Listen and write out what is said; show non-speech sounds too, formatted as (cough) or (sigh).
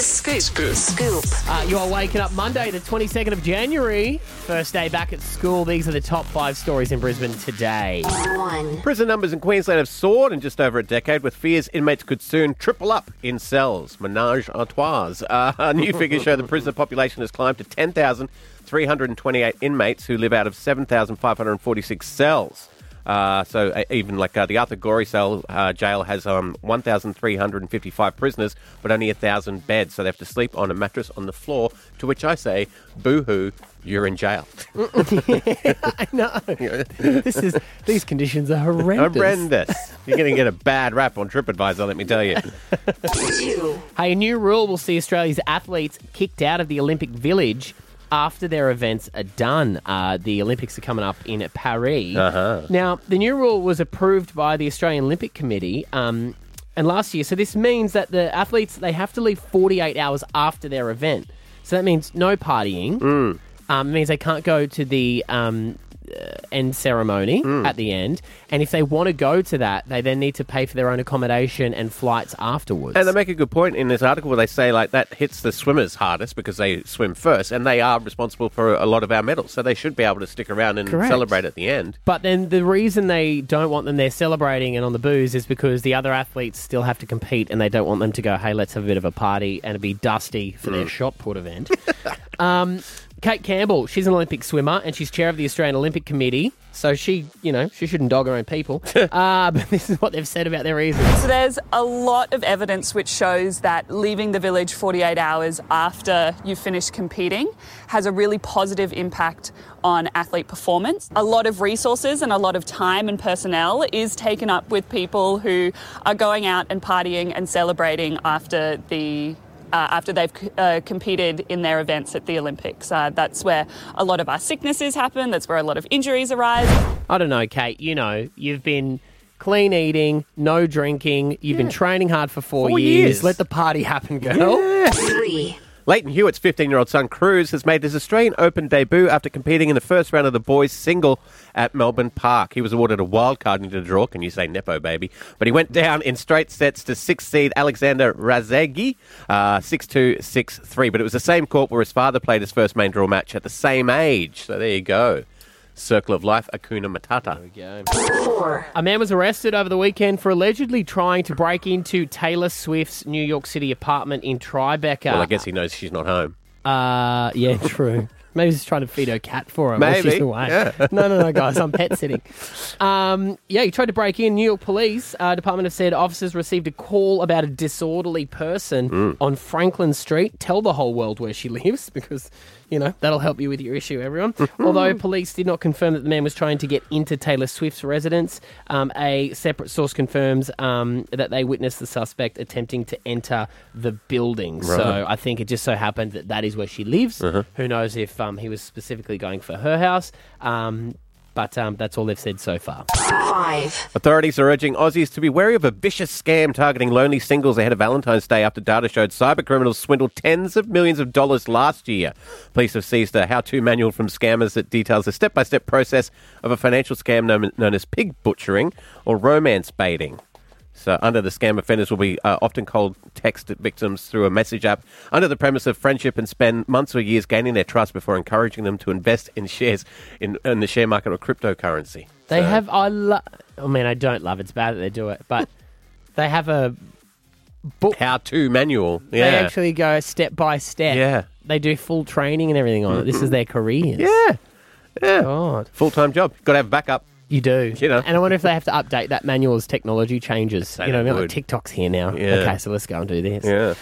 scoop. Scoop. Scoop. Uh, you are waking up Monday, the 22nd of January. First day back at school. These are the top five stories in Brisbane today. One. Prison numbers in Queensland have soared in just over a decade, with fears inmates could soon triple up in cells. Menage a trois. Uh, (laughs) new figures show the prison population has climbed to 10,328 inmates who live out of 7,546 cells. Uh, so uh, even like uh, the Arthur Gorrie cell uh, jail has um, 1,355 prisoners, but only 1,000 beds, so they have to sleep on a mattress on the floor. To which I say, boo-hoo, you're in jail. (laughs) (laughs) I know. this is these conditions are horrendous. Horrendous. You're going to get a bad rap on TripAdvisor, let me tell you. (laughs) Hey, a new rule will see Australia's athletes kicked out of the Olympic Village after their events are done. Uh, the Olympics are coming up in Paris. Uh-huh. Now, the new rule was approved by the Australian Olympic Committee. Um, and last year, so this means that the athletes they have to leave 48 hours after their event. So that means no partying. Um, it means they can't go to the um, end ceremony at the end. And if they want to go to that, they then need to pay for their own accommodation and flights afterwards. And they make a good point in this article where they say like that hits the swimmers hardest because they swim first, and they are responsible for a lot of our medals, so they should be able to stick around and Correct. celebrate at the end. But then the reason they don't want them there celebrating and on the booze is because the other athletes still have to compete and they don't want them to go, hey, let's have a bit of a party and be dusty for their shot put event. (laughs) um, Cate Campbell, she's an Olympic swimmer and she's chair of the Australian Olympic Committee. So she, you know, she shouldn't dog her own people. (laughs) uh, but this is what they've said about their reasons. So there's a lot of evidence which shows that leaving the village 48 hours after you finish competing has a really positive impact on athlete performance. A lot of resources and a lot of time and personnel is taken up with people who are going out and partying and celebrating after the uh, after they've uh, competed in their events at the Olympics. Uh, that's where a lot of our sicknesses happen. That's where a lot of injuries arise. I don't know, Cate. You know, you've been clean eating, no drinking. You've been training hard for four, Four years. years. Let the party happen, girl. Three. Lleyton Hewitt's 15 year old son Cruz has made his Australian Open debut after competing in the first round of the boys' single at Melbourne Park. He was awarded a wild card into the draw. Can you say Nepo, baby? But he went down in straight sets to sixth seed Alexander Razeghi, uh, 6 2, 6 3. But it was the same court where his father played his first main draw match at the same age. So there you go. Circle of life, Akuna Matata. Four. A man was arrested over the weekend for allegedly trying to break into Taylor Swift's New York City apartment in Tribeca. Well, I guess he knows she's not home. Uh, yeah, (laughs) true. Maybe he's trying to feed her cat for her. while Maybe, she's away. yeah. (laughs) No, no, no, guys. I'm pet sitting. Um, yeah, he tried to break in. New York Police uh, Department have said officers received a call about a disorderly person Mm. on Franklin Street. Tell the whole world where she lives (laughs) because, you know, that'll help you with your issue, everyone. (laughs) Although police did not confirm that the man was trying to get into Taylor Swift's residence, um, a separate source confirms um, that they witnessed the suspect attempting to enter the building. So I think it just so happened that that is where she lives. Who knows if um, he was specifically going for her house? Um, but um, that's all they've said so far. Five. Authorities are urging Aussies to be wary of a vicious scam targeting lonely singles ahead of Valentine's Day after data showed cyber criminals swindled tens of millions of dollars last year. Police have seized a how to manual from scammers that details a step by step process of a financial scam known, known as pig butchering or romance baiting. So, under the scam, offenders will be uh, often cold text victims through a message app under the premise of friendship and spend months or years gaining their trust before encouraging them to invest in shares in, in the share market or cryptocurrency. They So- have. I love. I mean, I don't love. It's bad that they do it, but (laughs) they have a book. how to manual. Yeah. They actually go step by step. Yeah. They do full training and everything on it. This is their careers. yeah. Yeah. God, Full time job. Got to have backup. You do. You know. And I wonder if they have to update that manual as technology changes. Say you know, they I mean, like. TikTok's here now. Yeah. Okay, so let's go and do this. Yeah.